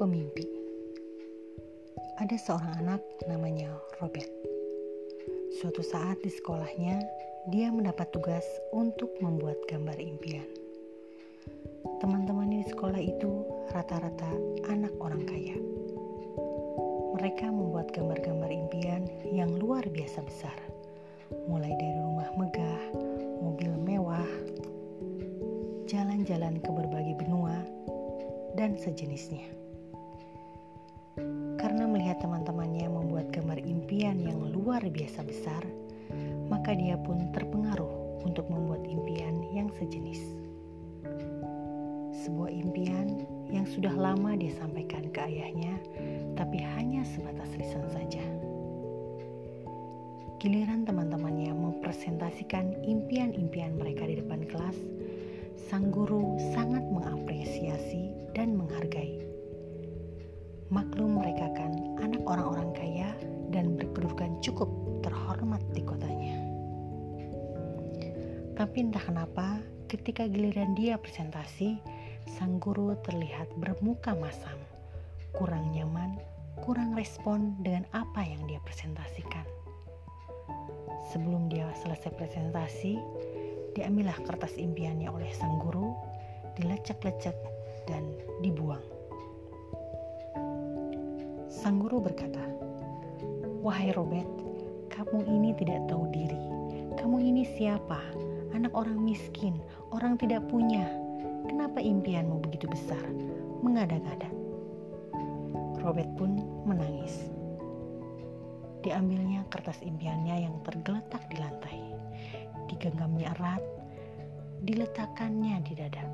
Pemimpi Ada seorang anak namanya Robert. Suatu saat di sekolahnya, dia mendapat tugas untuk membuat gambar impian. Teman-temannya di sekolah itu rata-rata anak orang kaya. Mereka membuat gambar-gambar impian yang luar biasa besar, mulai dari rumah megah, mobil mewah, jalan-jalan ke berbagai benua, dan sejenisnya. Impian yang luar biasa besar, maka dia pun terpengaruh untuk membuat impian yang sejenis. Sebuah impian yang sudah lama dia sampaikan ke ayahnya, tapi hanya sebatas lisan saja. Giliran teman-temannya mempresentasikan impian-impian mereka di depan kelas, sang guru sangat mengapresiasi dan menghargai. Maklum mereka kan anak orang-orang cukup terhormat di kotanya. Tapi entah kenapa ketika giliran dia presentasi, sang guru terlihat bermuka masam, kurang nyaman, kurang respon dengan apa yang dia presentasikan. Sebelum dia selesai presentasi, diambillah kertas impiannya oleh sang guru, dilecek-lecek dan dibuang. Sang guru berkata, "Wahai Robert, kamu ini tidak tahu diri. Kamu ini siapa? Anak orang miskin, orang tidak punya. Kenapa impianmu begitu besar? Mengada-ngada." Robert pun menangis. Diambilnya kertas impiannya yang tergeletak di lantai. Digenggamnya erat, diletakkannya di dada.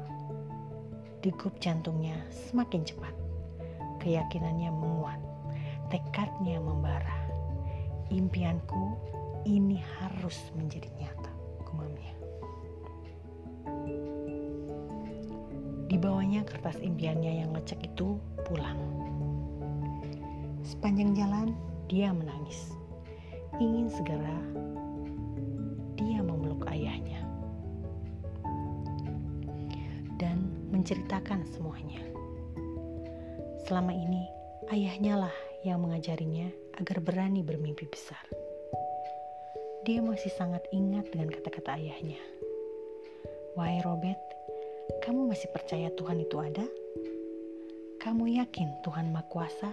Degup jantungnya semakin cepat. Keyakinannya menguat, tekadnya membara. Impianku ini harus menjadi nyata, gumamnya. Dibawanya kertas impiannya yang lecek itu pulang. Sepanjang jalan, dia menangis. Ingin segera dia memeluk ayahnya dan menceritakan semuanya. Selama ini, ayahnya lah yang mengajarinya agar berani bermimpi besar. Dia masih sangat ingat dengan kata-kata ayahnya. Wahai Robert, kamu masih percaya Tuhan itu ada? Kamu yakin Tuhan Maha Kuasa?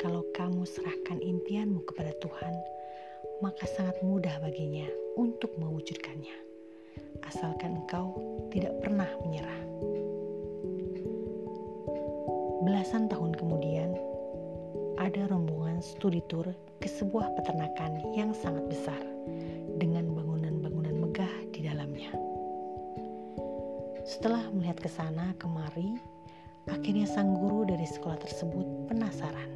Kalau kamu serahkan impianmu kepada Tuhan, maka sangat mudah baginya untuk mewujudkannya. Asalkan engkau tidak pernah menyerah. Belasan tahun kemudian, ada rombongan studi tour ke sebuah peternakan yang sangat besar dengan bangunan-bangunan megah di dalamnya. Setelah melihat ke sana kemari, akhirnya sang guru dari sekolah tersebut penasaran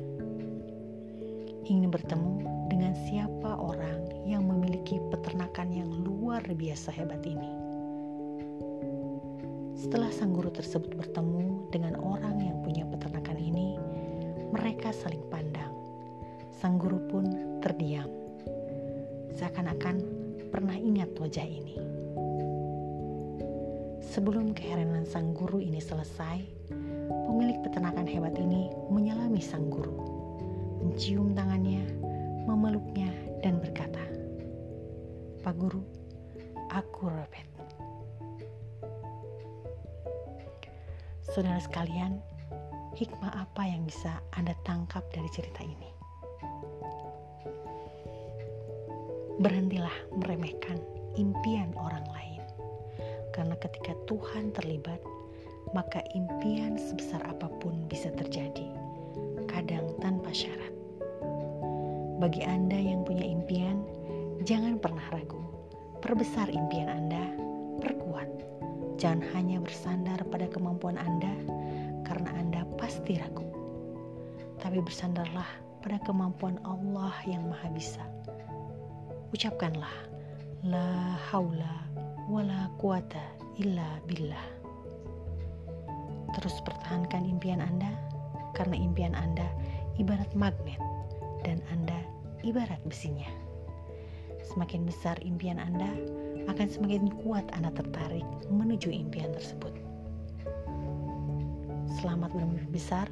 ingin bertemu dengan siapa orang yang memiliki peternakan yang luar biasa hebat ini. Setelah sang guru tersebut bertemu dengan orang yang punya peternakan mereka saling pandang. Sang guru pun terdiam, seakan-akan pernah ingat wajah ini. Sebelum keheranan sang guru ini selesai, pemilik peternakan hebat ini menyelami sang guru mencium tangannya, memeluknya, dan berkata, "Pak Guru, aku Robert." Saudara sekalian, hikmah apa yang bisa Anda tangkap dari cerita ini? Berhentilah meremehkan impian orang lain, karena ketika Tuhan terlibat, maka impian sebesar apa pun bisa terjadi, kadang tanpa syarat. Bagi Anda yang punya impian, jangan pernah ragu. Perbesar impian Anda, perkuat. Jangan hanya bersandar pada kemampuan Anda, karena Anda pasti ragu. Tapi bersandarlah pada kemampuan Allah yang Maha Bisa. Ucapkanlah, La haula wala quwata illa billah. Terus pertahankan impian Anda, karena impian Anda ibarat magnet dan Anda ibarat besinya. Semakin besar impian Anda, akan semakin kuat Anda tertarik menuju impian tersebut. Selamat bermimpi besar,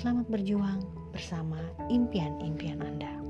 selamat berjuang bersama impian-impian Anda.